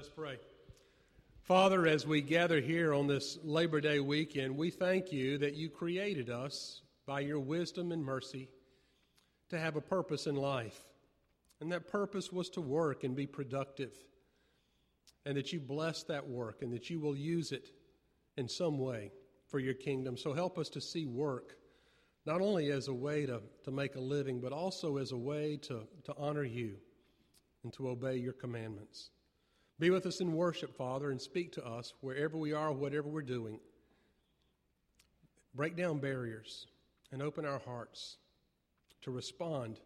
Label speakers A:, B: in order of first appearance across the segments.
A: Us pray. Father, as we gather here on this Labor Day weekend, we thank you that you created us by your wisdom and mercy to have a purpose in life. And that purpose was to work and be productive. And that you bless that work and that you will use it in some way for your kingdom. So help us to see work not only as a way to, to make a living, but also as a way to, to honor you and to obey your commandments. Be with us in worship, Father, and speak to us wherever we are, whatever we're doing. Break down barriers and open our hearts to respond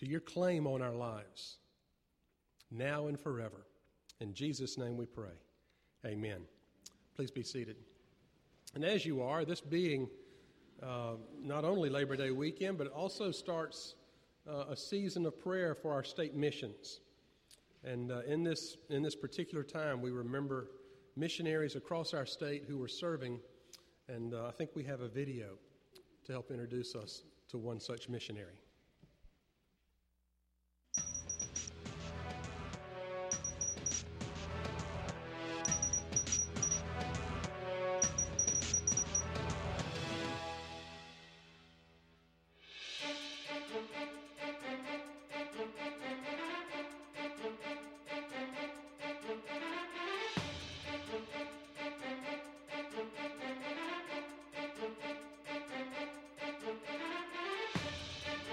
A: to your claim on our lives, now and forever. In Jesus' name we pray. Amen. Please be seated. And as you are, this being uh, not only Labor Day weekend, but it also starts uh, a season of prayer for our state missions. And uh, in, this, in this particular time, we remember missionaries across our state who were serving, and uh, I think we have a video to help introduce us to one such missionary.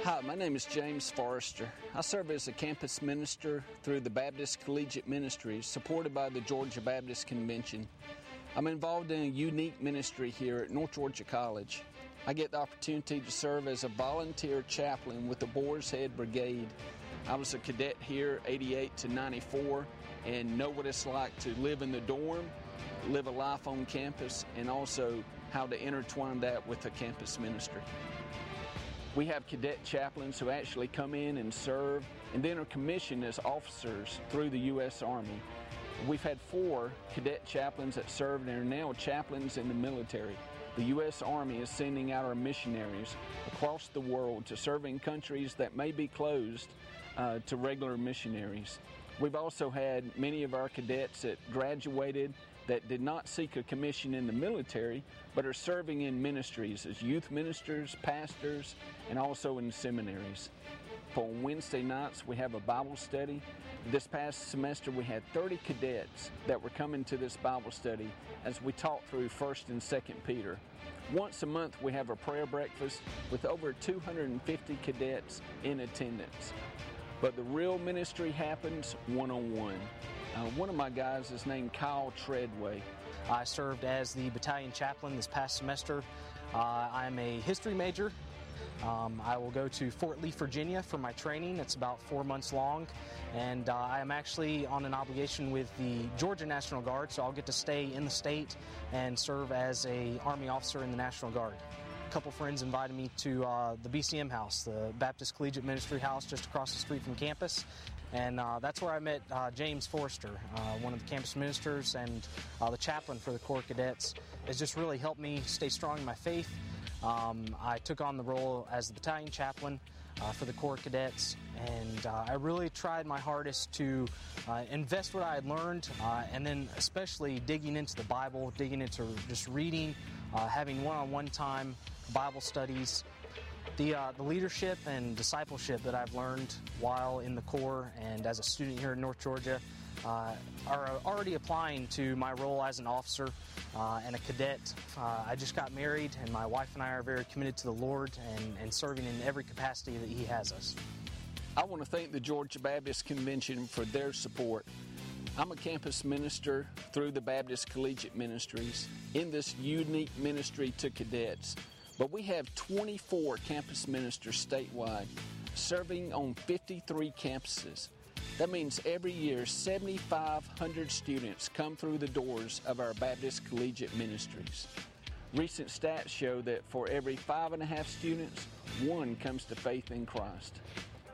B: Hi, my name is James Forrester. I serve as a campus minister through the Baptist Collegiate Ministries supported by the Georgia Baptist Convention. I'm involved in a unique ministry here at North Georgia College. I get the opportunity to serve as a volunteer chaplain with the Boar's Head Brigade. I was a cadet here 88 to 94 and know what it's like to live in the dorm, live a life on campus, and also how to intertwine that with a campus ministry. We have cadet chaplains who actually come in and serve and then are commissioned as officers through the U.S. Army. We've had four cadet chaplains that served and are now chaplains in the military. The U.S. Army is sending out our missionaries across the world to serve in countries that may be closed uh, to regular missionaries. We've also had many of our cadets that graduated that did not seek a commission in the military, but are serving in ministries as youth ministers, pastors, and also in seminaries. For Wednesday nights, we have a Bible study. This past semester, we had 30 cadets that were coming to this Bible study as we taught through 1st and 2nd Peter. Once a month, we have a prayer breakfast with over 250 cadets in attendance. But the real ministry happens one on one. Uh, one of my guys is named Kyle Treadway.
C: I served as the battalion chaplain this past semester. Uh, I'm a history major. Um, I will go to Fort Lee, Virginia for my training. It's about four months long. And uh, I am actually on an obligation with the Georgia National Guard, so I'll get to stay in the state and serve as a Army officer in the National Guard couple friends invited me to uh, the BCM house, the Baptist Collegiate Ministry house just across the street from campus. And uh, that's where I met uh, James Forrester, uh, one of the campus ministers and uh, the chaplain for the Corps Cadets. Has just really helped me stay strong in my faith. Um, I took on the role as the battalion chaplain uh, for the Corps Cadets, and I really tried my hardest to invest what I had learned, and then especially digging into the Bible, digging into just reading, having one-on-one time, Bible studies, the, uh, the leadership and discipleship that I've learned while in the Corps and as a student here in North Georgia uh, are already applying to my role as an officer uh, and a cadet. Uh, I just got married, and my wife and I are very committed to the Lord and, and serving in every capacity that He has us.
B: I want to thank the Georgia Baptist Convention for their support. I'm a campus minister through the Baptist Collegiate Ministries in this unique ministry to cadets. But we have 24 campus ministers statewide serving on 53 campuses. That means every year 7,500 students come through the doors of our Baptist Collegiate Ministries. Recent stats show that for every five and a half students, one comes to faith in Christ.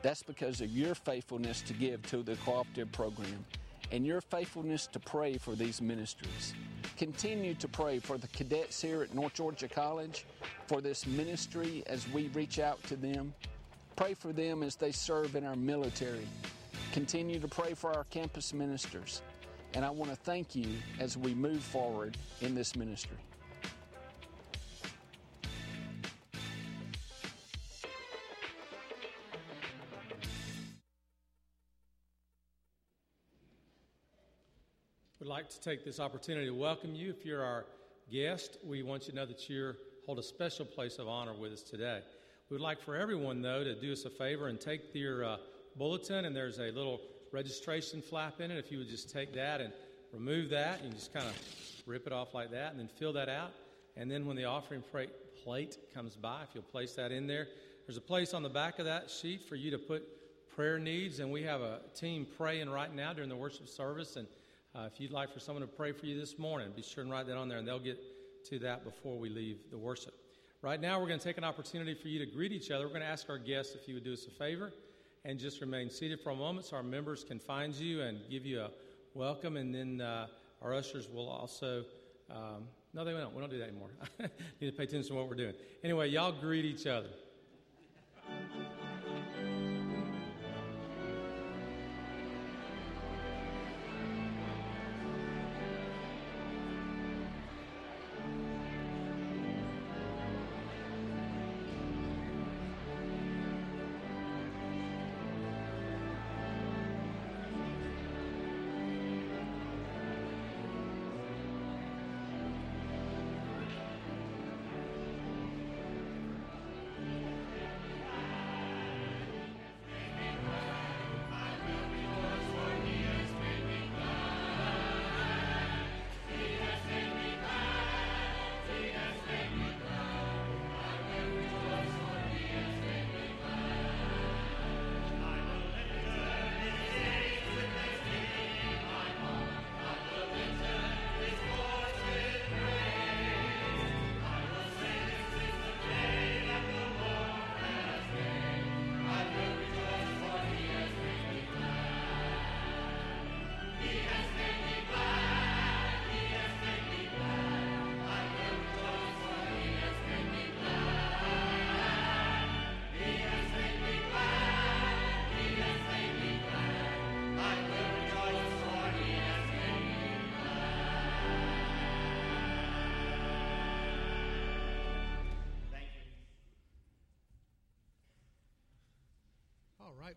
B: That's because of your faithfulness to give to the cooperative program and your faithfulness to pray for these ministries. Continue to pray for the cadets here at North Georgia College, for this ministry as we reach out to them. Pray for them as they serve in our military. Continue to pray for our campus ministers. And I want to thank you as we move forward in this ministry.
D: We'd like to take this opportunity to welcome you. If you're our guest, we want you to know that you hold a special place of honor with us today. We would like for everyone, though, to do us a favor and take your uh, bulletin, and there's a little registration flap in it. If you would just take that and remove that, you just kind of rip it off like that, and then fill that out. And then when the offering plate comes by, if you'll place that in there, there's a place on the back of that sheet for you to put prayer needs, and we have a team praying right now during the worship service. And uh, if you'd like for someone to pray for you this morning, be sure and write that on there, and they'll get to that before we leave the worship. Right now, we're going to take an opportunity for you to greet each other. We're going to ask our guests if you would do us a favor and just remain seated for a moment so our members can find you and give you a welcome. And then uh, our ushers will also. Um, no, they don't. We don't do that anymore. Need to pay attention to what we're doing. Anyway, y'all greet each other.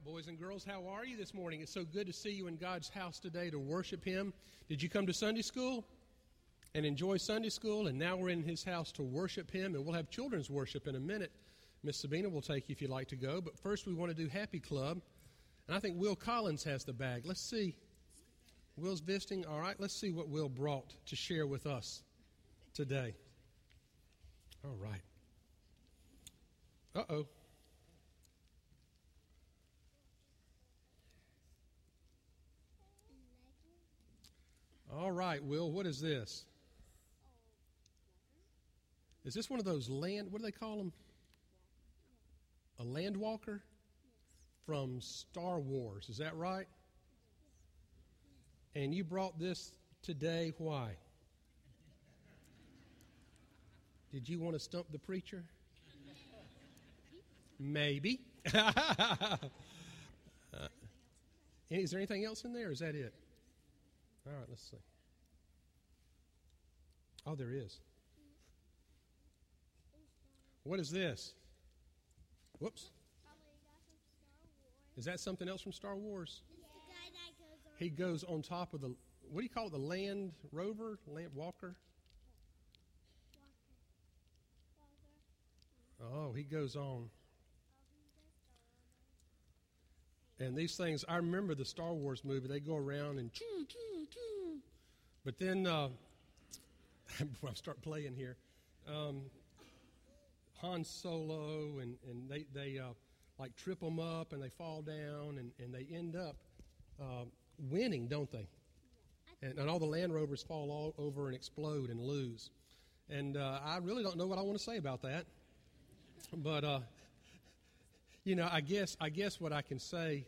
A: Boys and girls, how are you this morning? It's so good to see you in God's house today to worship Him. Did you come to Sunday school and enjoy Sunday school? And now we're in His house to worship Him, and we'll have children's worship in a minute. Miss Sabina will take you if you'd like to go. But first, we want to do Happy Club. And I think Will Collins has the bag. Let's see. Will's visiting. All right, let's see what Will brought to share with us today. All right. Uh oh. All right, Will, what is this? Is this one of those land, what do they call them? A land walker? From Star Wars, is that right? And you brought this today, why? Did you want to stump the preacher? Maybe. uh, is there anything else in there? Is that it? All right, let's see. Oh, there is. What is this? Whoops. Is that something else from Star Wars? He goes on top of the, what do you call it, the Land Rover? Land Walker? Oh, he goes on. And these things, I remember the Star Wars movie. They go around and choo, choo, choo. But then, uh, before I start playing here, um, Han Solo and, and they, they uh, like trip them up and they fall down and, and they end up uh, winning, don't they? And, and, all the Land Rovers fall all over and explode and lose. And uh, I really don't know what I want to say about that. But uh, you know, I guess I guess what I can say,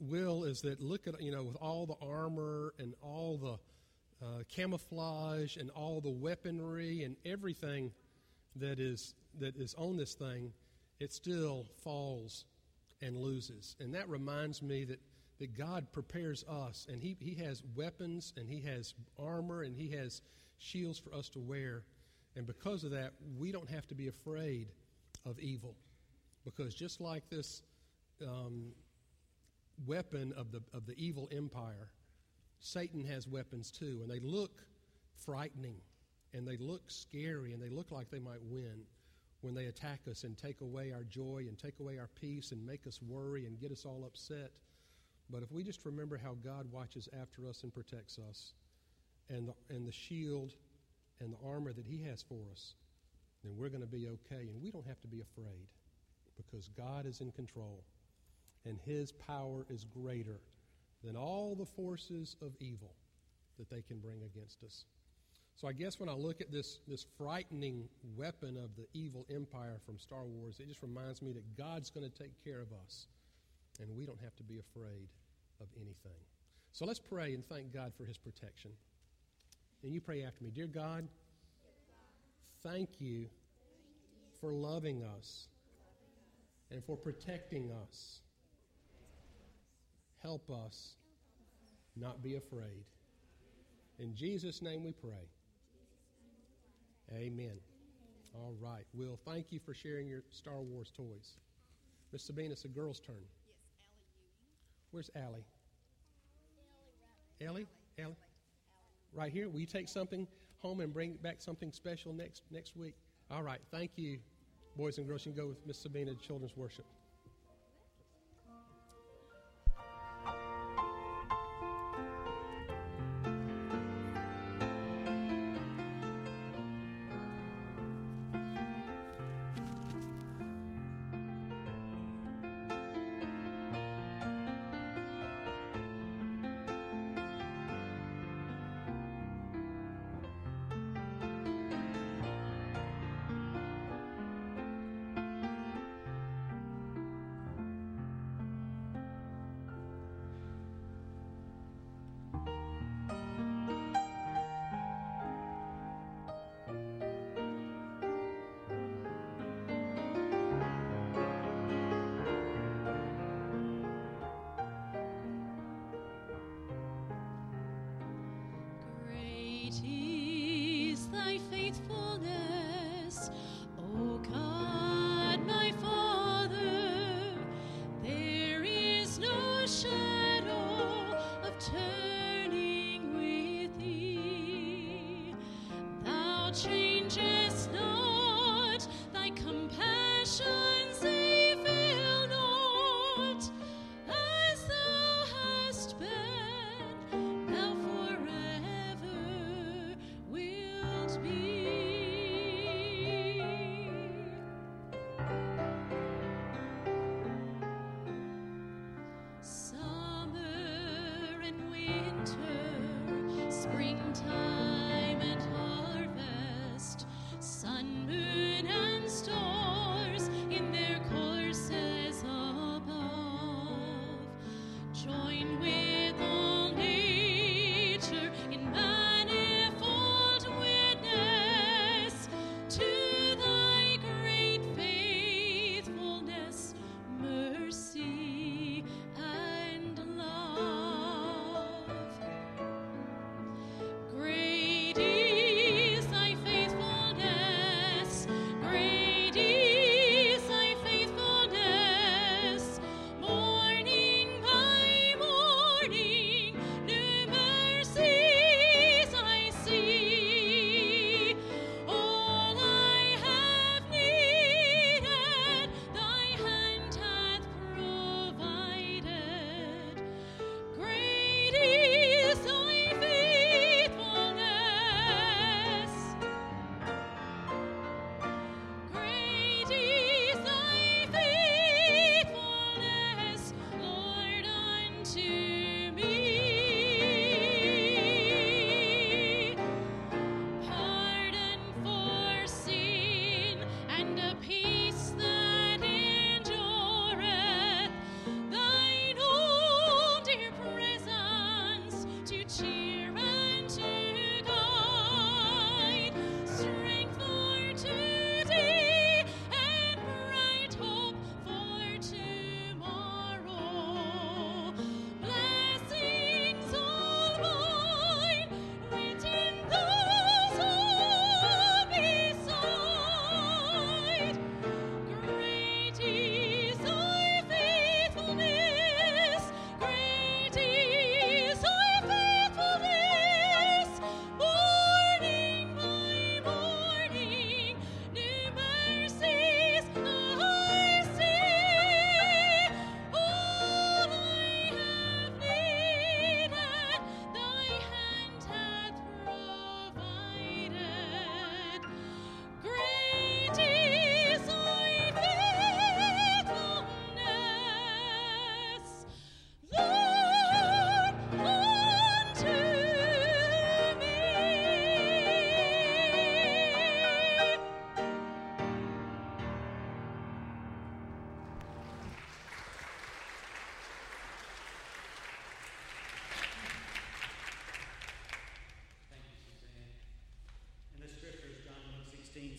A: Will, is that look at you know with all the armor and all the uh, camouflage and all the weaponry and everything that is that is on this thing, it still falls and loses. And that reminds me that that God prepares us, and he, he has weapons, and He has armor, and He has shields for us to wear. And because of that, we don't have to be afraid of evil. Because just like this um, weapon of the, of the evil empire, Satan has weapons too, and they look frightening, and they look scary, and they look like they might win when they attack us and take away our joy and take away our peace and make us worry and get us all upset. But if we just remember how God watches after us and protects us, and the, and the shield and the armor that He has for us, then we're going to be okay. And we don't have to be afraid because God is in control and His power is greater than all the forces of evil that they can bring against us. So I guess when I look at this, this frightening weapon of the evil empire from Star Wars, it just reminds me that God's going to take care of us and we don't have to be afraid of anything. So let's pray and thank God for his protection. And you pray after me. Dear God, thank you for loving us and for protecting us. Help us not be afraid. In Jesus' name we pray. Amen. All right. Will, thank you for sharing your Star Wars toys. Miss Sabina, it's a girl's turn. Yes, Allie Where's Allie? Allie? Allie? Right here. Will you take something home and bring back something special next next week? All right. Thank you, boys and girls. Can go with Miss Sabina to Children's Worship. tree.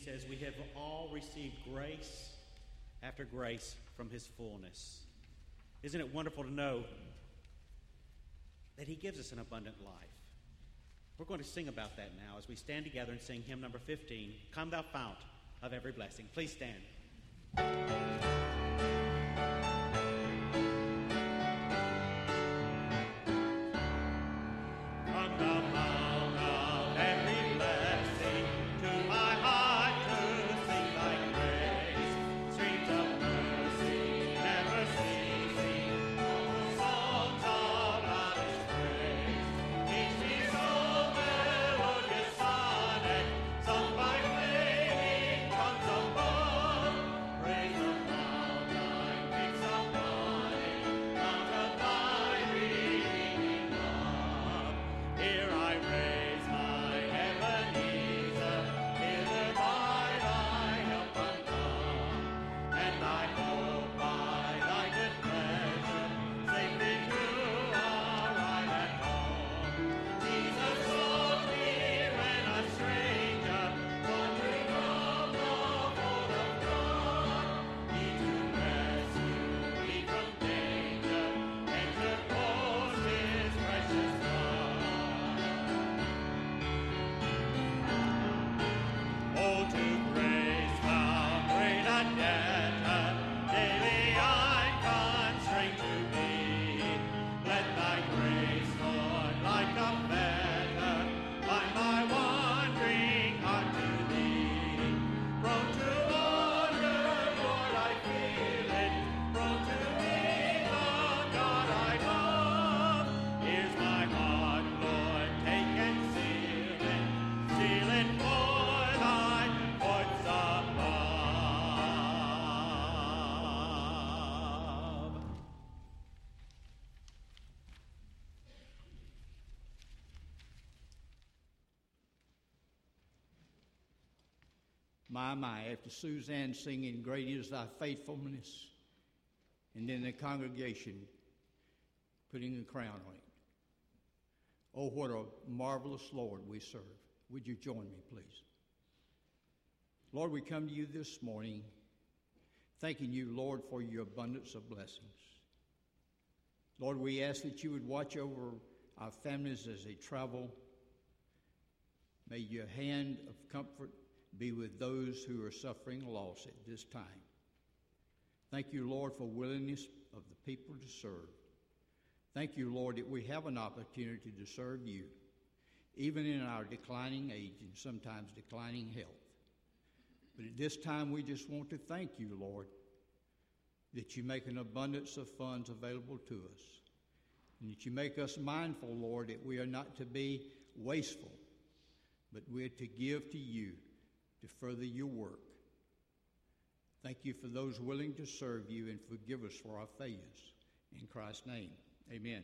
E: Says, We have all received grace after grace from his fullness. Isn't it wonderful to know that he gives us an abundant life? We're going to sing about that now as we stand together and sing hymn number 15, Come Thou Fount of Every Blessing. Please stand.
F: My, my, after Suzanne singing, Great is thy faithfulness, and then the congregation putting a crown on it. Oh, what a marvelous Lord we serve. Would you join me, please? Lord, we come to you this morning thanking you, Lord, for your abundance of blessings. Lord, we ask that you would watch over our families as they travel. May your hand of comfort be with those who are suffering loss at this time. Thank you, Lord, for willingness of the people to serve. Thank you, Lord, that we have an opportunity to serve you, even in our declining age and sometimes declining health. But at this time, we just want to thank you, Lord, that you make an abundance of funds available to us, and that you make us mindful, Lord, that we are not to be wasteful, but we're to give to you to further your work. Thank you for those willing to serve you and forgive us for our failures. In Christ's name, amen.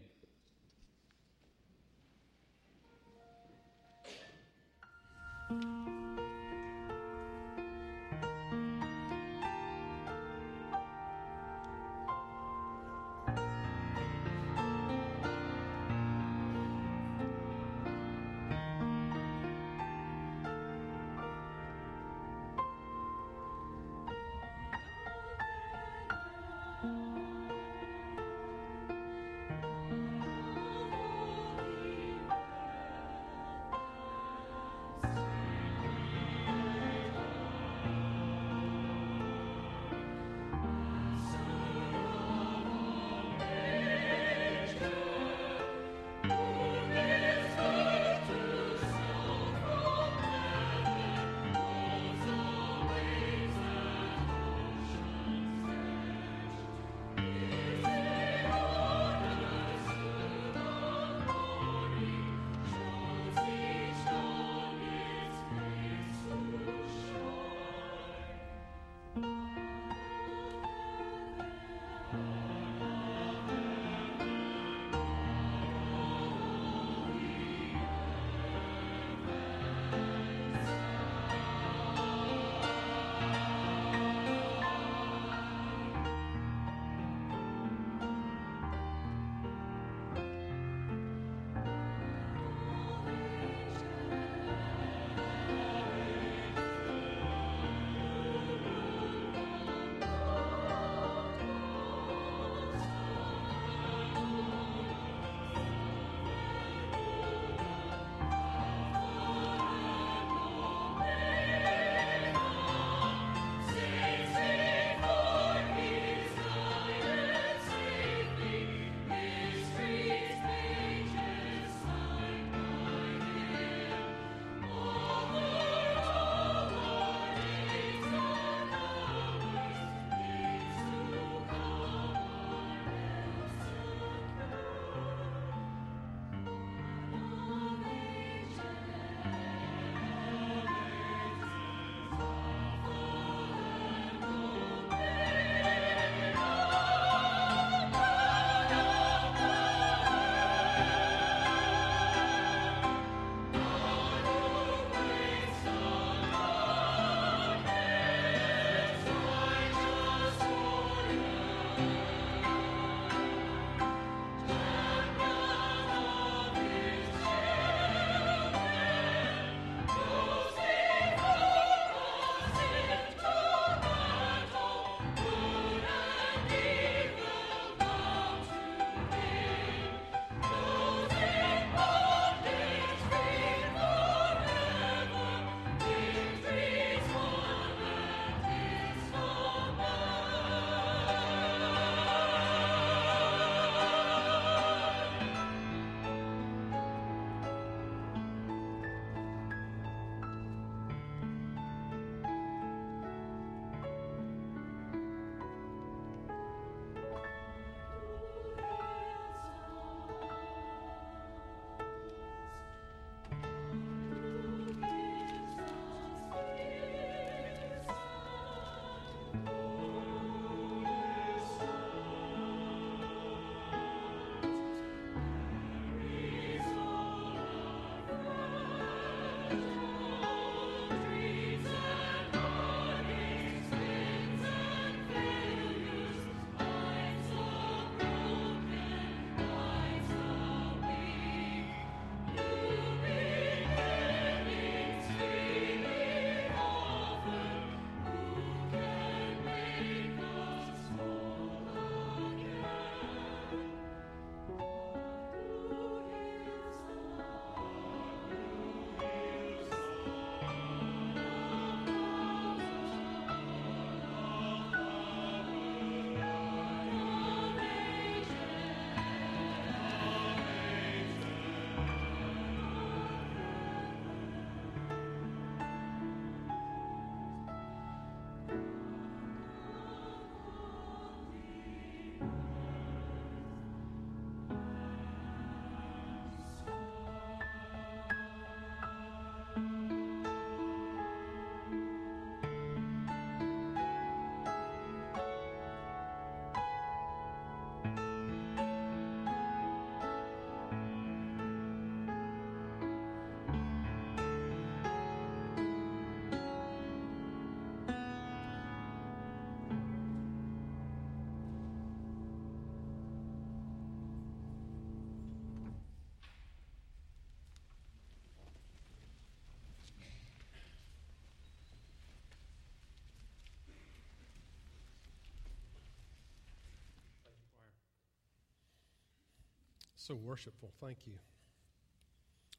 A: So worshipful. Thank you.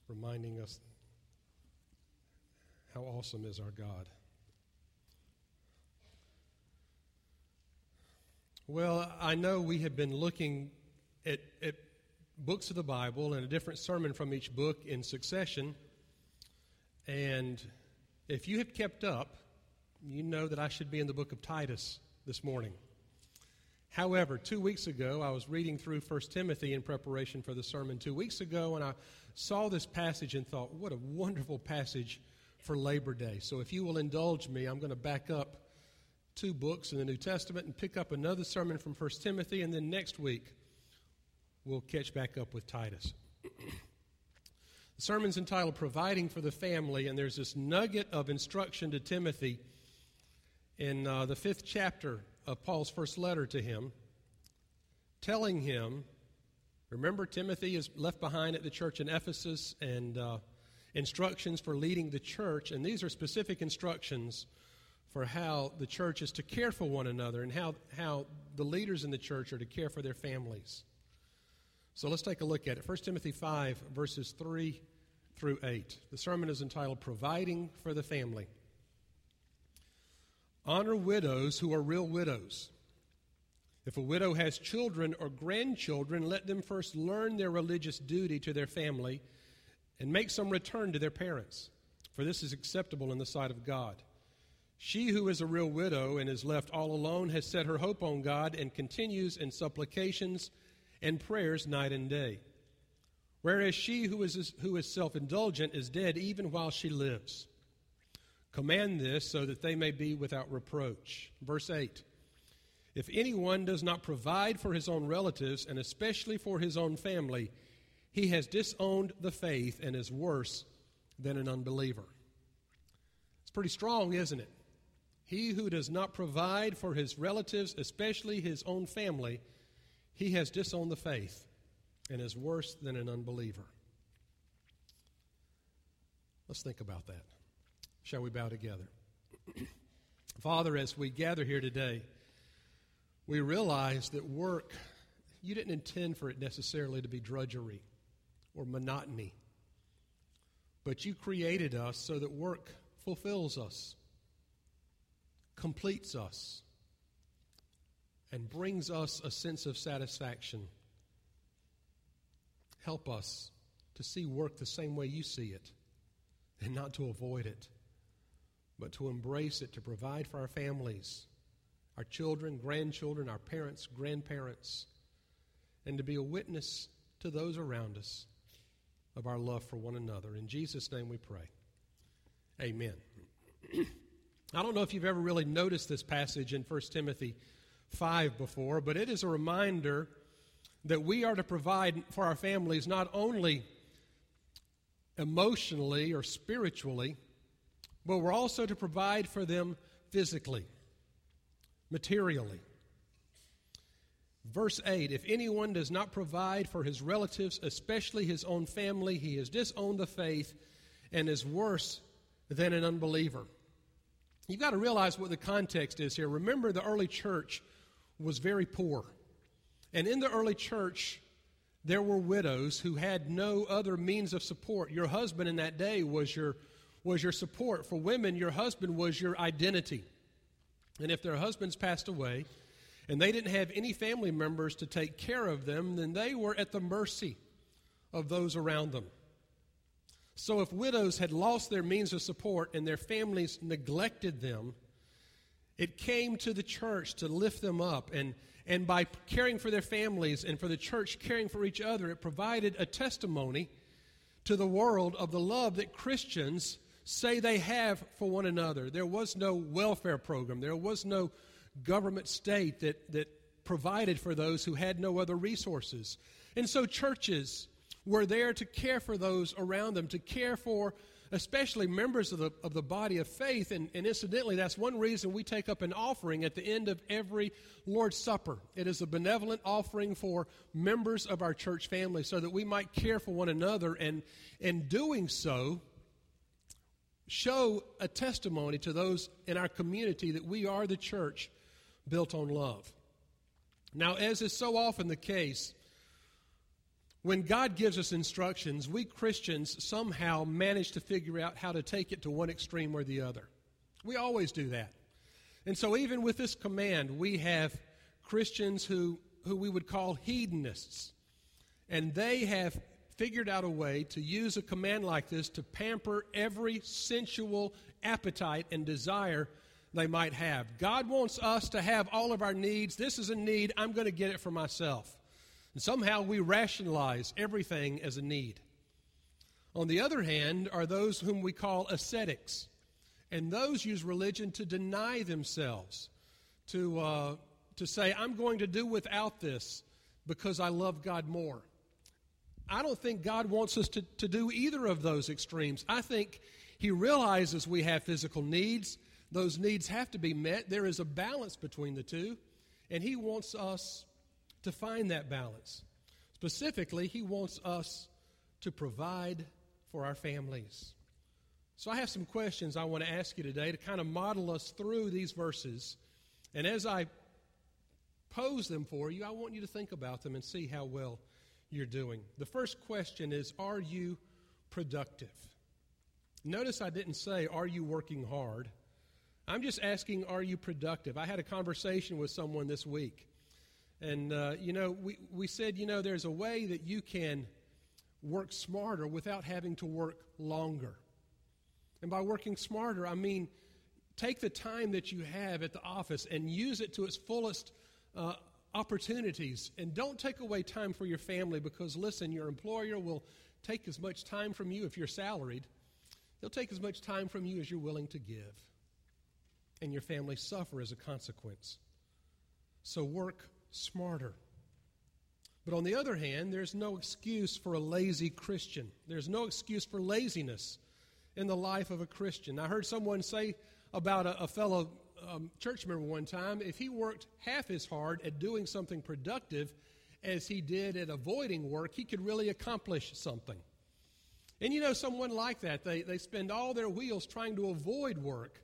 A: Reminding us how awesome is our God. Well, I know we have been looking at, at books of the Bible and a different sermon from each book in succession. And if you have kept up, you know that I should be in the book of Titus this morning. However, two weeks ago, I was reading through 1 Timothy in preparation for the sermon two weeks ago, and I saw this passage and thought, what a wonderful passage for Labor Day. So, if you will indulge me, I'm going to back up two books in the New Testament and pick up another sermon from 1 Timothy, and then next week, we'll catch back up with Titus. the sermon's entitled Providing for the Family, and there's this nugget of instruction to Timothy in uh, the fifth chapter of Paul's first letter to him, telling him, remember, Timothy is left behind at the church in Ephesus and uh, instructions for leading the church, and these are specific instructions for how the church is to care for one another and how, how the leaders in the church are to care for their families. So let's take a look at it. 1 Timothy 5, verses 3 through 8. The sermon is entitled Providing for the Family. Honor widows who are real widows. If a widow has children or grandchildren, let them first learn their religious duty to their family and make some return to their parents, for this is acceptable in the sight of God. She who is a real widow and is left all alone has set her hope on God and continues in supplications and prayers night and day. Whereas she who is, who is self indulgent is dead even while she lives. Command this so that they may be without reproach. Verse 8 If anyone does not provide for his own relatives, and especially for his own family, he has disowned the faith and is worse than an unbeliever. It's pretty strong, isn't it? He who does not provide for his relatives, especially his own family, he has disowned the faith and is worse than an unbeliever. Let's think about that. Shall we bow together? Father, as we gather here today, we realize that work, you didn't intend for it necessarily to be drudgery or monotony, but you created us so that work fulfills us, completes us, and brings us a sense of satisfaction. Help us to see work the same way you see it and not to avoid it but to embrace it, to provide for our families, our children, grandchildren, our parents, grandparents, and to be a witness to those around us of our love for one another. In Jesus' name we pray. Amen. I don't know if you've ever really noticed this passage in 1 Timothy 5 before, but it is a reminder that we are to provide for our families not only emotionally or spiritually, but we're also to provide for them physically, materially. Verse 8 If anyone does not provide for his relatives, especially his own family, he has disowned the faith and is worse than an unbeliever. You've got to realize what the context is here. Remember, the early church was very poor. And in the early church, there were widows who had no other means of support. Your husband in that day was your was your support. For women, your husband was your identity. And if their husbands passed away and they didn't have any family members to take care of them, then they were at the mercy of those around them. So if widows had lost their means of support and their families neglected them, it came to the church to lift them up. And, and by caring for their families and for the church caring for each other, it provided a testimony to the world of the love that Christians say they have for one another. There was no welfare program, there was no government state that, that provided for those who had no other resources. And so churches were there to care for those around them, to care for especially members of the, of the body of faith. And, and incidentally, that's one reason we take up an offering at the end of every Lord's Supper. It is a benevolent offering for members of our church family so that we might care for one another. And in doing so, show a testimony to those in our community that we are the church built on love. Now, as is so often the case, When God gives us instructions, we Christians somehow manage to figure out how to take it to one extreme or the other. We always do that. And so, even with this command, we have Christians who, who we would call hedonists. And they have figured out a way to use a command like this to pamper every sensual appetite and desire they might have. God wants us to have all of our needs. This is a need. I'm going to get it for myself. And somehow we rationalize everything as a need. On the other hand, are those whom we call ascetics. And those use religion to deny themselves, to, uh, to say, I'm going to do without this because I love God more. I don't think God wants us to, to do either of those extremes. I think He realizes we have physical needs. Those needs have to be met. There is a balance between the two, and He wants us to find that balance. Specifically, He wants us to provide for our families. So, I have some questions I want to ask you today to kind of model us through these verses. And as I pose them for you, I want you to think about them and see how well you're doing. The first question is Are you productive? Notice I didn't say, Are you working hard? I'm just asking, Are you productive? I had a conversation with someone this week. And, uh, you know, we, we said, you know, there's a way that you can work smarter without having to work longer. And by working smarter, I mean take the time that you have at the office and use it to its fullest uh, opportunities. And don't take away time for your family because, listen, your employer will take as much time from you if you're salaried. They'll take as much time from you as you're willing to give. And your family suffer as a consequence. So work smarter. But on the other hand, there's no excuse for a lazy Christian. There's no excuse for laziness in the life of a Christian. I heard someone say about a, a fellow um, church member one time if he worked half as hard at doing something productive as he did at avoiding work, he could really accomplish something. And you know, someone like that, they, they spend all their wheels trying to avoid work,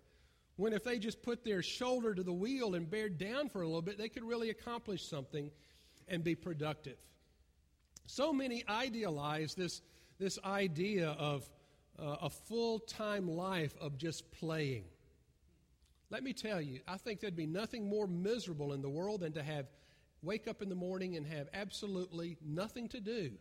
A: when if they just put their shoulder to the wheel and bear down for a little bit, they could really accomplish something and be productive. So many idealize this, this idea of uh, a full time life of just playing. Let me tell you, I think there'd be nothing more miserable in the world than to have wake up in the morning and have absolutely nothing to do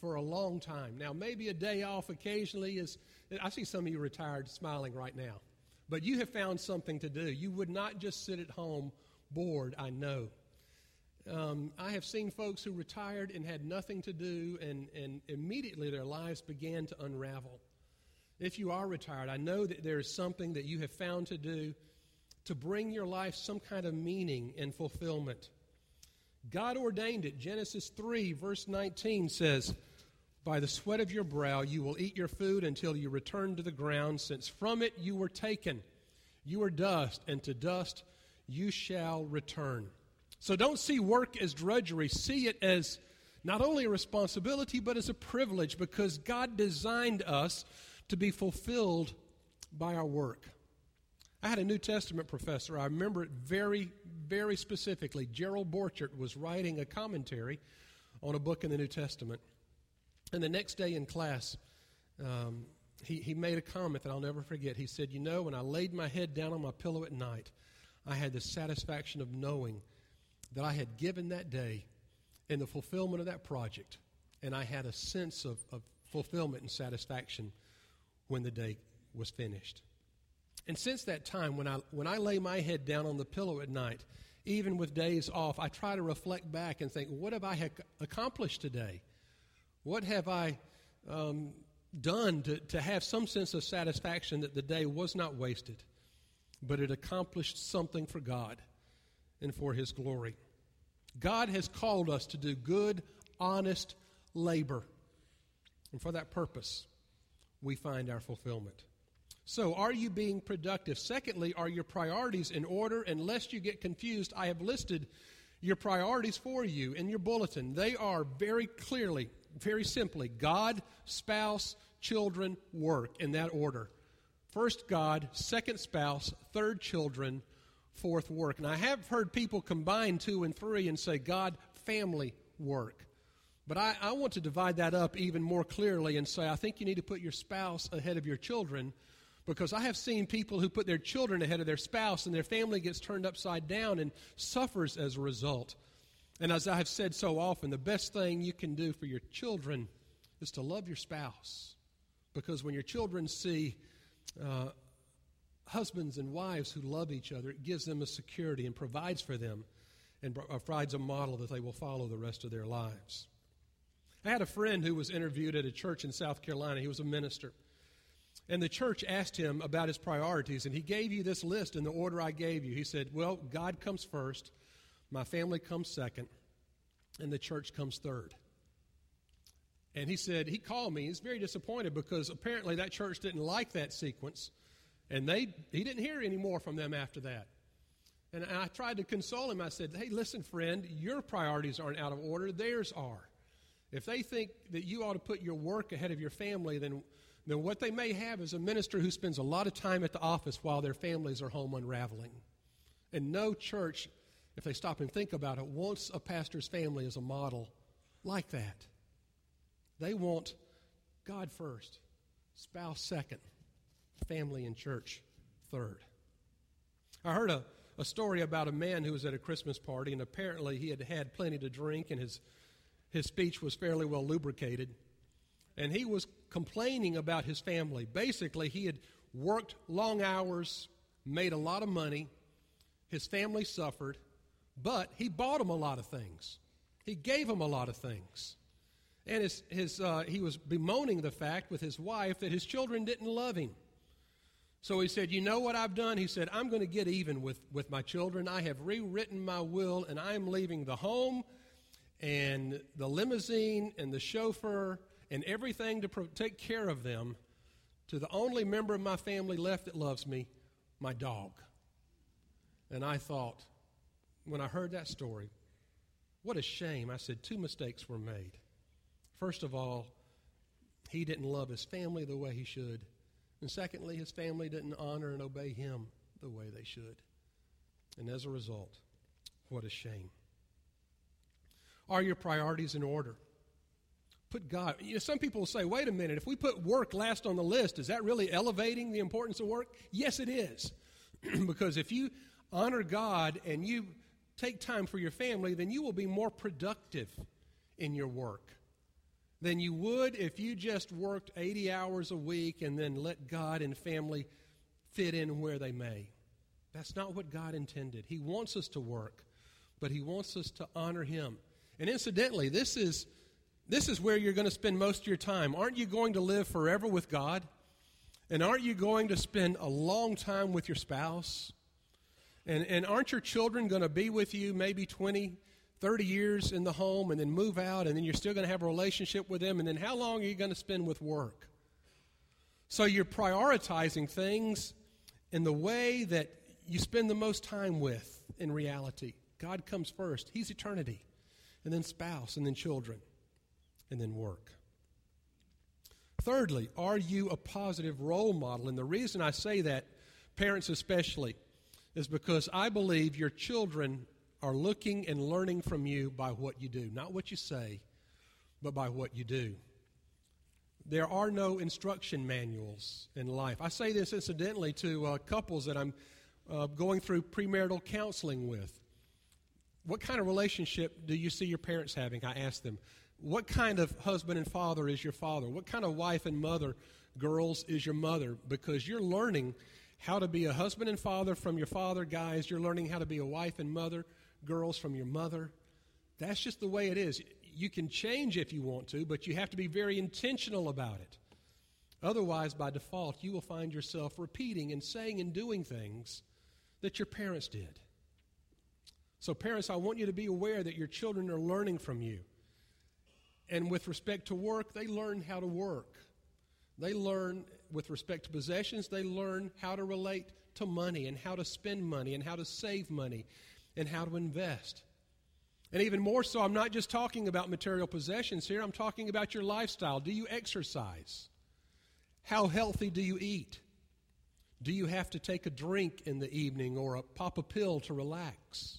A: for a long time. Now, maybe a day off occasionally is, I see some of you retired smiling right now, but you have found something to do. You would not just sit at home bored, I know. Um, I have seen folks who retired and had nothing to do, and, and immediately their lives began to unravel. If you are retired, I know that there is something that you have found to do to bring your life some kind of meaning and fulfillment. God ordained it. Genesis 3, verse 19 says, By the sweat of your brow you will eat your food until you return to the ground, since from it you were taken. You are dust, and to dust you shall return. So don't see work as drudgery, see it as not only a responsibility, but as a privilege because God designed us to be fulfilled by our work. I had a New Testament professor, I remember it very, very specifically. Gerald Borchert was writing a commentary on a book in the New Testament. And the next day in class, um, he, he made a comment that I'll never forget. He said, You know, when I laid my head down on my pillow at night, I had the satisfaction of knowing that I had given that day in the fulfillment of that project. And I had a sense of, of fulfillment and satisfaction when the day was finished. And since that time, when I, when I lay my head down on the pillow at night, even with days off, I try to reflect back and think, what have I accomplished today? What have I um, done to, to have some sense of satisfaction that the day was not wasted, but it accomplished something for God and for His glory? God has called us to do good, honest labor. And for that purpose, we find our fulfillment. So, are you being productive? Secondly, are your priorities in order? And lest you get confused, I have listed your priorities for you in your bulletin. They are very clearly, very simply God, spouse, children, work in that order. First, God, second, spouse, third, children, fourth, work. And I have heard people combine two and three and say God, family, work. But I, I want to divide that up even more clearly and say I think you need to put your spouse ahead of your children because I have seen people who put their children ahead of their spouse and their family gets turned upside down and suffers as a result. And as I have said so often, the best thing you can do for your children is to love your spouse. Because when your children see uh, husbands and wives who love each other, it gives them a security and provides for them and provides a model that they will follow the rest of their lives. I had a friend who was interviewed at a church in South Carolina. He was a minister. And the church asked him about his priorities, and he gave you this list in the order I gave you. He said, Well, God comes first, my family comes second, and the church comes third. And he said, he called me. He's very disappointed because apparently that church didn't like that sequence. And they, he didn't hear any more from them after that. And I tried to console him. I said, Hey, listen, friend, your priorities aren't out of order, theirs are. If they think that you ought to put your work ahead of your family, then, then what they may have is a minister who spends a lot of time at the office while their families are home unraveling. And no church, if they stop and think about it, wants a pastor's family as a model like that. They want God first, spouse second, family and church third. I heard a, a story about a man who was at a Christmas party, and apparently he had had plenty to drink, and his, his speech was fairly well lubricated. And he was complaining about his family. Basically, he had worked long hours, made a lot of money, his family suffered, but he bought them a lot of things. He gave them a lot of things. And his, his, uh, he was bemoaning the fact with his wife that his children didn't love him. So he said, You know what I've done? He said, I'm going to get even with, with my children. I have rewritten my will, and I am leaving the home and the limousine and the chauffeur and everything to pro- take care of them to the only member of my family left that loves me, my dog. And I thought, when I heard that story, what a shame. I said, Two mistakes were made. First of all, he didn't love his family the way he should. And secondly, his family didn't honor and obey him the way they should. And as a result, what a shame. Are your priorities in order? Put God. You know, some people will say, wait a minute, if we put work last on the list, is that really elevating the importance of work? Yes, it is. because if you honor God and you take time for your family, then you will be more productive in your work than you would if you just worked 80 hours a week and then let God and family fit in where they may. That's not what God intended. He wants us to work, but He wants us to honor Him. And incidentally, this is, this is where you're going to spend most of your time. Aren't you going to live forever with God? And aren't you going to spend a long time with your spouse? And, and aren't your children going to be with you maybe 20, 30 years in the home and then move out and then you're still going to have a relationship with them and then how long are you going to spend with work? So you're prioritizing things in the way that you spend the most time with in reality. God comes first, He's eternity, and then spouse, and then children, and then work. Thirdly, are you a positive role model? And the reason I say that, parents especially, is because I believe your children are looking and learning from you by what you do. Not what you say, but by what you do. There are no instruction manuals in life. I say this incidentally to uh, couples that I'm uh, going through premarital counseling with. What kind of relationship do you see your parents having? I ask them. What kind of husband and father is your father? What kind of wife and mother, girls, is your mother? Because you're learning how to be a husband and father from your father, guys. You're learning how to be a wife and mother girls from your mother. That's just the way it is. You can change if you want to, but you have to be very intentional about it. Otherwise, by default, you will find yourself repeating and saying and doing things that your parents did. So, parents, I want you to be aware that your children are learning from you. And with respect to work, they learn how to work. They learn, with respect to possessions, they learn how to relate to money and how to spend money and how to save money and how to invest. And even more so, I'm not just talking about material possessions here, I'm talking about your lifestyle. Do you exercise? How healthy do you eat? Do you have to take a drink in the evening or a, pop a pill to relax?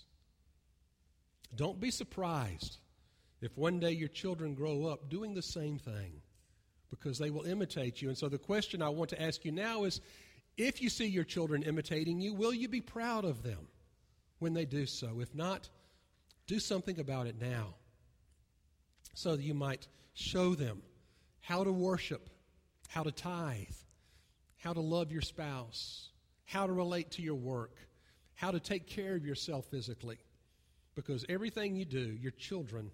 A: Don't be surprised if one day your children grow up doing the same thing because they will imitate you. And so the question I want to ask you now is if you see your children imitating you, will you be proud of them when they do so? If not, do something about it now so that you might show them how to worship, how to tithe, how to love your spouse, how to relate to your work, how to take care of yourself physically. Because everything you do, your children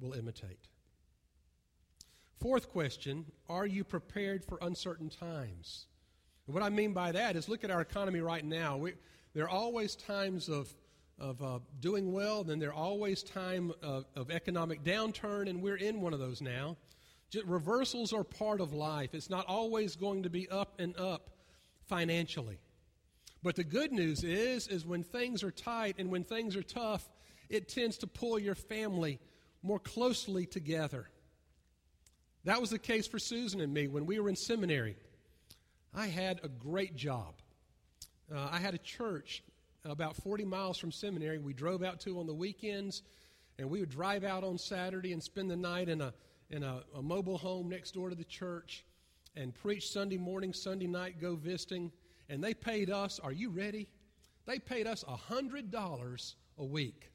A: will imitate. Fourth question Are you prepared for uncertain times? And what I mean by that is look at our economy right now. We, there are always times of, of uh, doing well, then there are always times of, of economic downturn, and we're in one of those now. Just reversals are part of life. It's not always going to be up and up financially. But the good news is, is when things are tight and when things are tough, it tends to pull your family more closely together. That was the case for Susan and me when we were in seminary. I had a great job. Uh, I had a church about 40 miles from seminary we drove out to on the weekends, and we would drive out on Saturday and spend the night in a, in a, a mobile home next door to the church and preach Sunday morning, Sunday night, go visiting. And they paid us, are you ready? They paid us $100 a week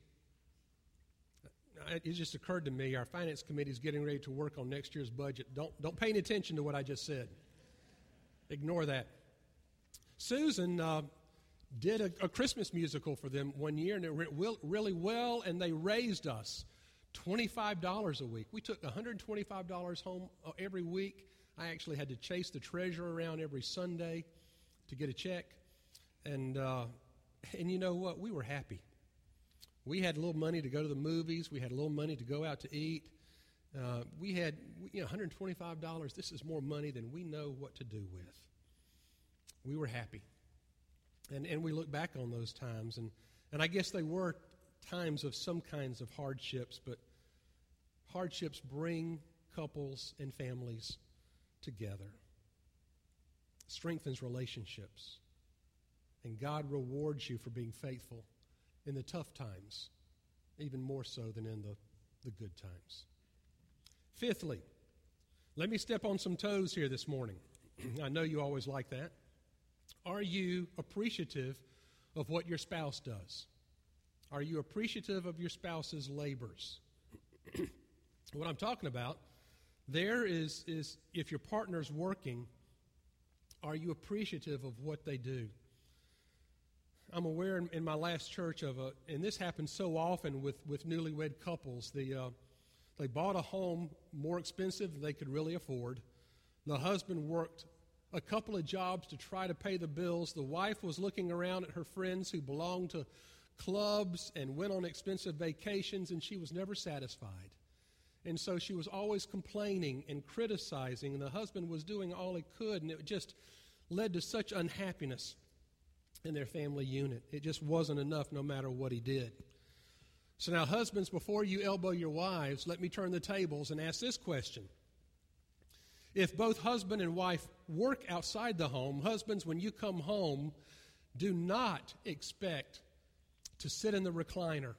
A: it just occurred to me our finance committee is getting ready to work on next year's budget. Don't, don't pay any attention to what I just said. Ignore that. Susan uh, did a, a, Christmas musical for them one year, and it went really well, and they raised us $25 a week. We took $125 home uh, every week. I actually had to chase the treasurer around every Sunday to get a check. And, uh, and you know what? We were happy. We had a little money to go to the movies. We had a little money to go out to eat. Uh, we had you know, $125. This is more money than we know what to do with. We were happy. And, and we look back on those times, and, and I guess they were times of some kinds of hardships, but hardships bring couples and families together, strengthens relationships, and God rewards you for being faithful in the tough times, even more so than in the, the good times. Fifthly, let me step on some toes here this morning. I know you always like that. Are you appreciative of what your spouse does? Are you appreciative of your spouse's labors? what I'm talking about there is, is if your partner's working, are you appreciative of what they do? I'm aware in, in, my last church of a, and this happens so often with, with newlywed couples. The, uh, they bought a home more expensive than they could really afford. The husband worked a couple of jobs to try to pay the bills. The wife was looking around at her friends who belonged to clubs and went on expensive vacations, and she was never satisfied. And so she was always complaining and criticizing, and the husband was doing all he could, and it just led to such unhappiness in their family unit. It just wasn't enough no matter what he did. So now, husbands, before you elbow your wives, let me turn the tables and ask this question. If both husband and wife work outside the home, husbands, when you come home, do not expect to sit in the recliner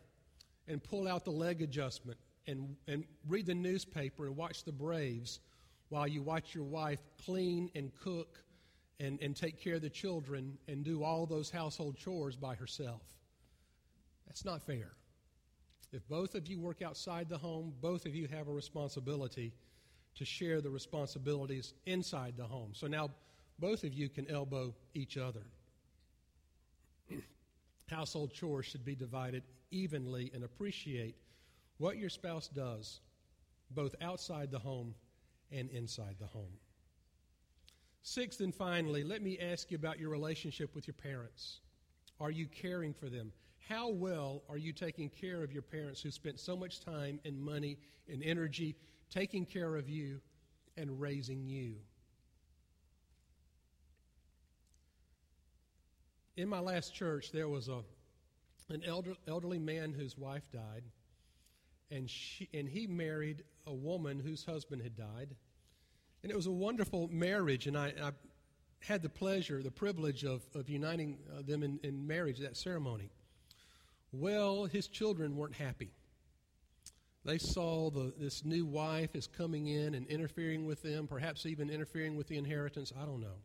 A: and pull out the leg adjustment and, and read the newspaper and watch the Braves while you watch your wife clean and cook and, and take care of the children and do all those household chores by herself. That's not fair. If both of you work outside the home, both of you have a responsibility to share the responsibilities inside the home. So now both of you can elbow each other. Household chores should be divided evenly and appreciate what your spouse does, both outside the home and inside the home. Sixth and finally, let me ask you about your relationship with your parents. Are you caring for them? How well are you taking care of your parents who spent so much time and money and energy taking care of you and raising you? In my last church, there was a, an elder, elderly man whose wife died, and, she, and he married a woman whose husband had died. And it was a wonderful marriage, and I, I had the pleasure, the privilege of, of uniting uh, them in, in marriage, that ceremony. Well, his children weren't happy. They saw the, this new wife is coming in and interfering with them, perhaps even interfering with the inheritance. I don't know.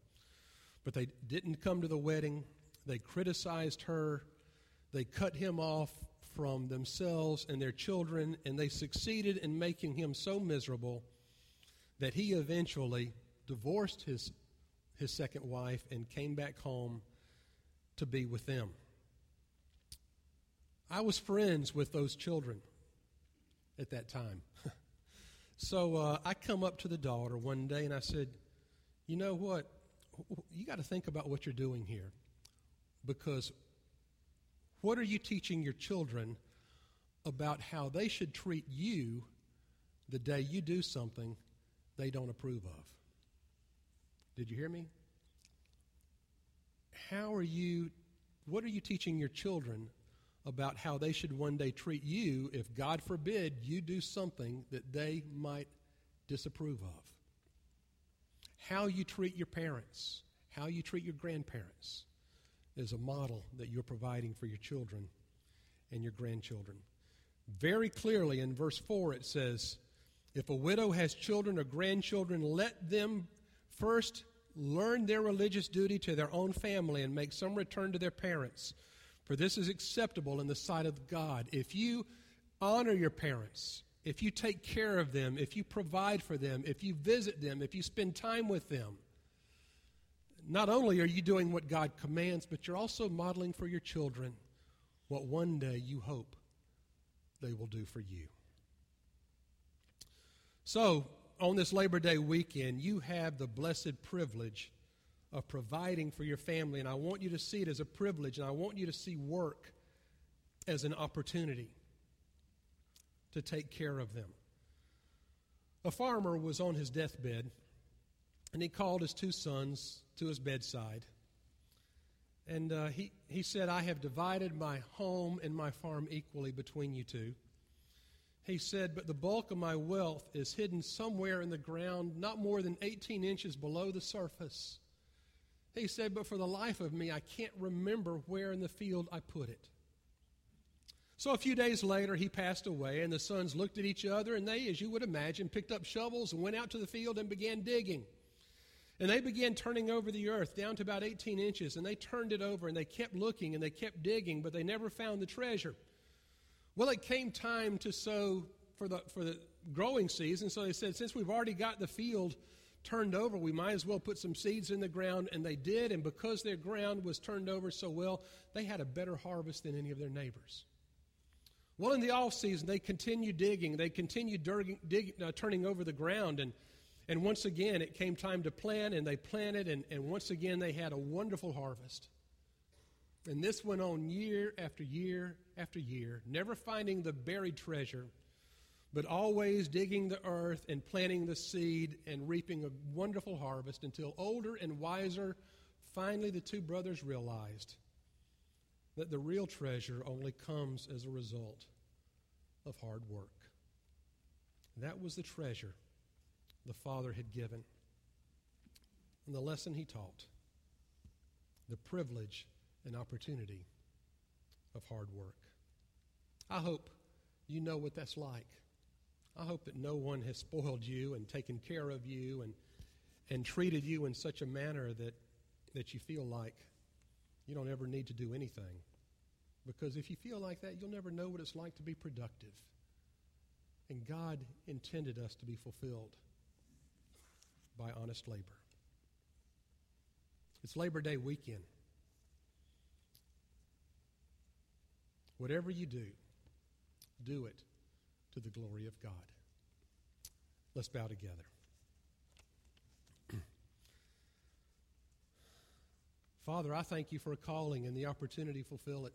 A: But they didn't come to the wedding. They criticized her. They cut him off from themselves and their children, and they succeeded in making him so miserable that he eventually divorced his, his second wife and came back home to be with them. I was friends with those children at that time. so uh, I come up to the daughter one day and I said, You know what? You got to think about what you're doing here. Because what are you teaching your children about how they should treat you the day you do something they don't approve of? Did you hear me? How are you, what are you teaching your children about how they should one day treat you if, God forbid, you do something that they might disapprove of. How you treat your parents, how you treat your grandparents is a model that you're providing for your children and your grandchildren. Very clearly in verse 4 it says, If a widow has children or grandchildren, let them first learn their religious duty to their own family and make some return to their parents for this is acceptable in the sight of God. If you honor your parents, if you take care of them, if you provide for them, if you visit them, if you spend time with them, not only are you doing what God commands, but you're also modeling for your children what one day you hope they will do for you. So, on this Labor Day weekend, you have the blessed privilege of providing for your family. And I want you to see it as a privilege, and I want you to see work as an opportunity to take care of them. A farmer was on his deathbed, and he called his two sons to his bedside. And uh, he, he said, I have divided my home and my farm equally between you two. He said, But the bulk of my wealth is hidden somewhere in the ground, not more than 18 inches below the surface. He said, But for the life of me, I can't remember where in the field I put it. So a few days later, he passed away, and the sons looked at each other, and they, as you would imagine, picked up shovels and went out to the field and began digging. And they began turning over the earth down to about 18 inches, and they turned it over, and they kept looking, and they kept digging, but they never found the treasure. Well, it came time to sow for the, for the growing season, so they said, since we've already got the field turned over, we might as well put some seeds in the ground. And they did. And because their ground was turned over so well, they had a better harvest than any of their neighbors. Well, in the off season, they continued digging. They continued digging, dig, uh, turning over the ground. And, and once again, it came time to plant, and they planted. And, and once again, they had a wonderful harvest. And this went on year after year after year, never finding the buried treasure but always digging the earth and planting the seed and reaping a wonderful harvest until older and wiser, finally the two brothers realized that the real treasure only comes as a result of hard work. That was the treasure the Father had given. And the lesson he taught the privilege and opportunity of hard work. I hope you know what that's like. I hope that no one has spoiled you and taken care of you and, and treated you in such a manner that, that you feel like you don't ever need to do anything. Because if you feel like that, you'll never know what it's like to be productive. And God intended us to be fulfilled by honest labor. It's Labor Day weekend. Whatever you do, do it to the glory of God. Let's bow together. Father, I thank you for a calling and the opportunity to fulfill it.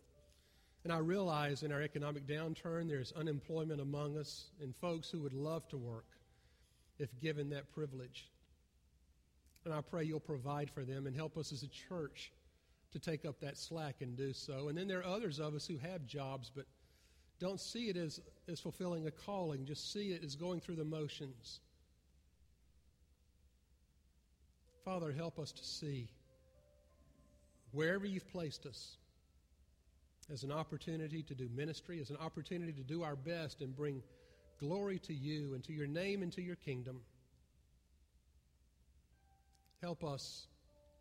A: And I realize in our economic downturn there's unemployment among us and folks who would love to work if given that privilege. And I pray you'll provide for them and help us as a church to take up that slack and do so. And then there are others of us who have jobs but don't see it as, as fulfilling a calling, just see it as going through the motions. Father, help us to see wherever you've placed us as an opportunity to do ministry, as an opportunity to do our best and bring glory to you and to your name and to your kingdom. Help us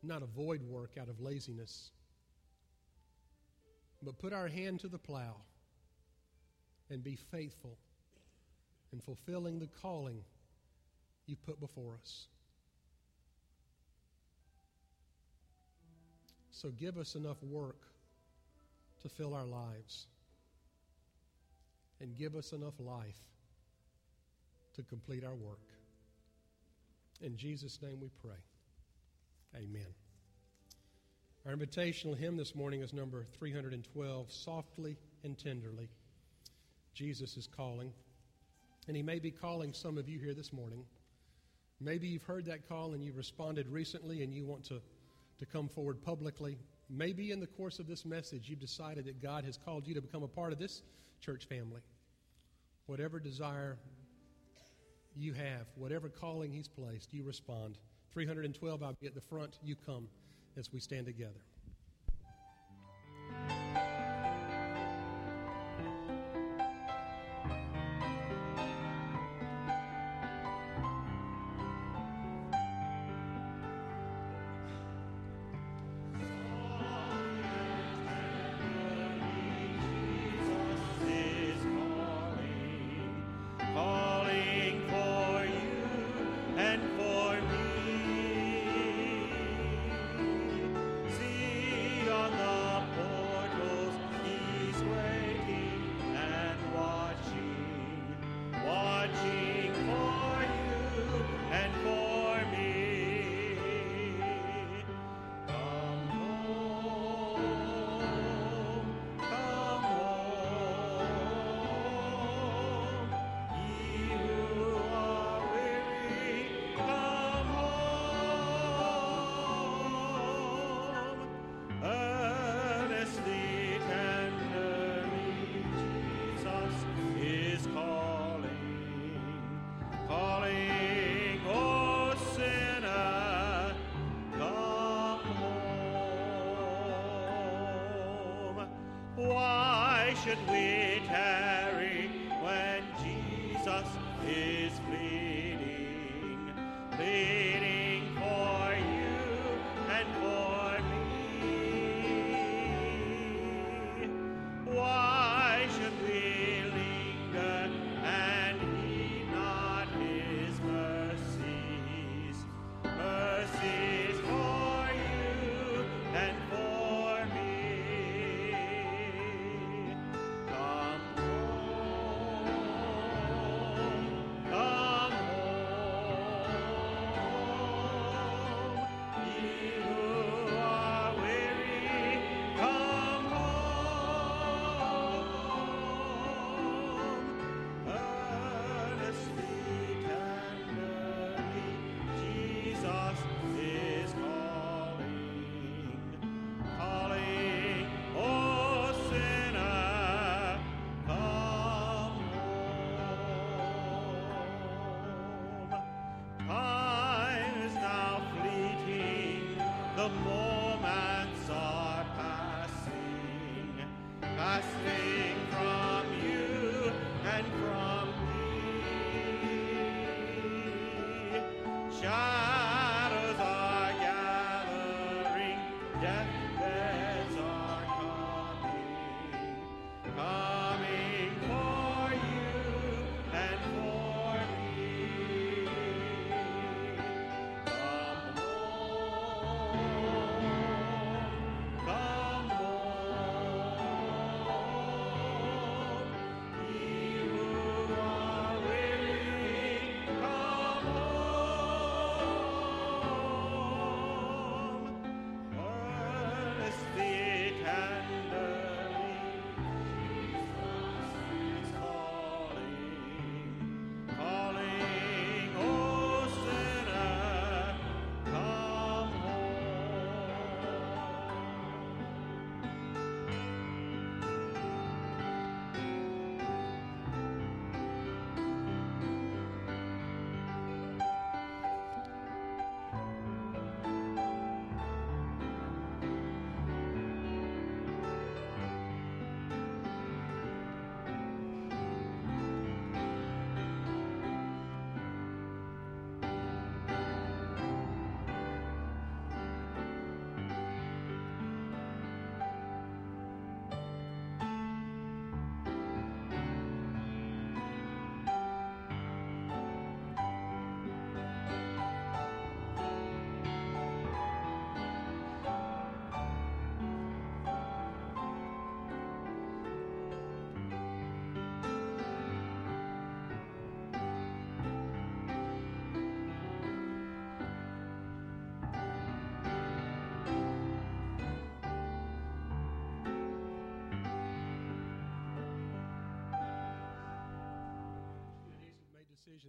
A: not avoid work out of laziness, but put our hand to the plow and be faithful in fulfilling the calling you put before us. So give us enough work to fill our lives and give us enough life to complete our work. In Jesus' name we pray. Amen. Our invitational hymn this morning is number 312 Softly and Tenderly. Jesus is calling. And he may be calling some of you here this morning. Maybe you've heard that call and you've responded recently and you want to, to come forward publicly. Maybe in the course of this message you've decided that God has called you to become a part of this church family. Whatever desire you have, whatever calling He's placed, you respond. 312, I'll be at the front. You come as we stand together.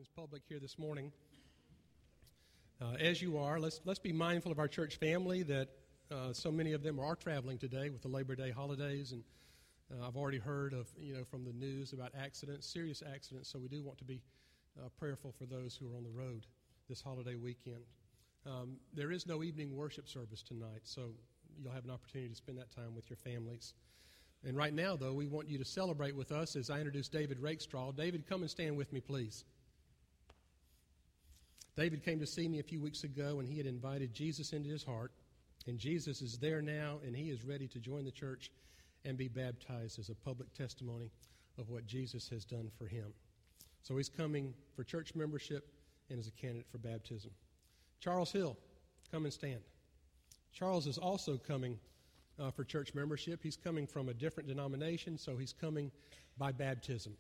A: Public here this morning. Uh, as you are, let's, let's be mindful of our church family that uh, so many of them are traveling today with the Labor Day holidays. And uh, I've already heard of, you know, from the news about accidents, serious accidents. So we do want to be uh, prayerful for those who are on the road this holiday weekend. Um, there is no evening worship service tonight, so you'll have an opportunity to spend that time with your families. And right now, though, we want you to celebrate with us as I introduce David Rakestraw. David, come and stand with me, please. David came to see me a few weeks ago, and he had invited Jesus into his heart. And Jesus is there now, and he is ready to join the church and be baptized as a public testimony of what Jesus has done for him. So he's coming for church membership and as a candidate for baptism. Charles Hill, come and stand. Charles is also coming uh, for church membership. He's coming from a different denomination, so he's coming by baptism.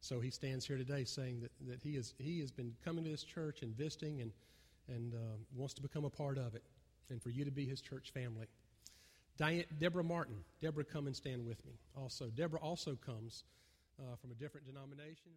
A: So he stands here today saying that, that he, is, he has been coming to this church and visiting and, and uh, wants to become a part of it and for you to be his church family. Diane, Deborah Martin. Deborah, come and stand with me also. Deborah also comes uh, from a different denomination.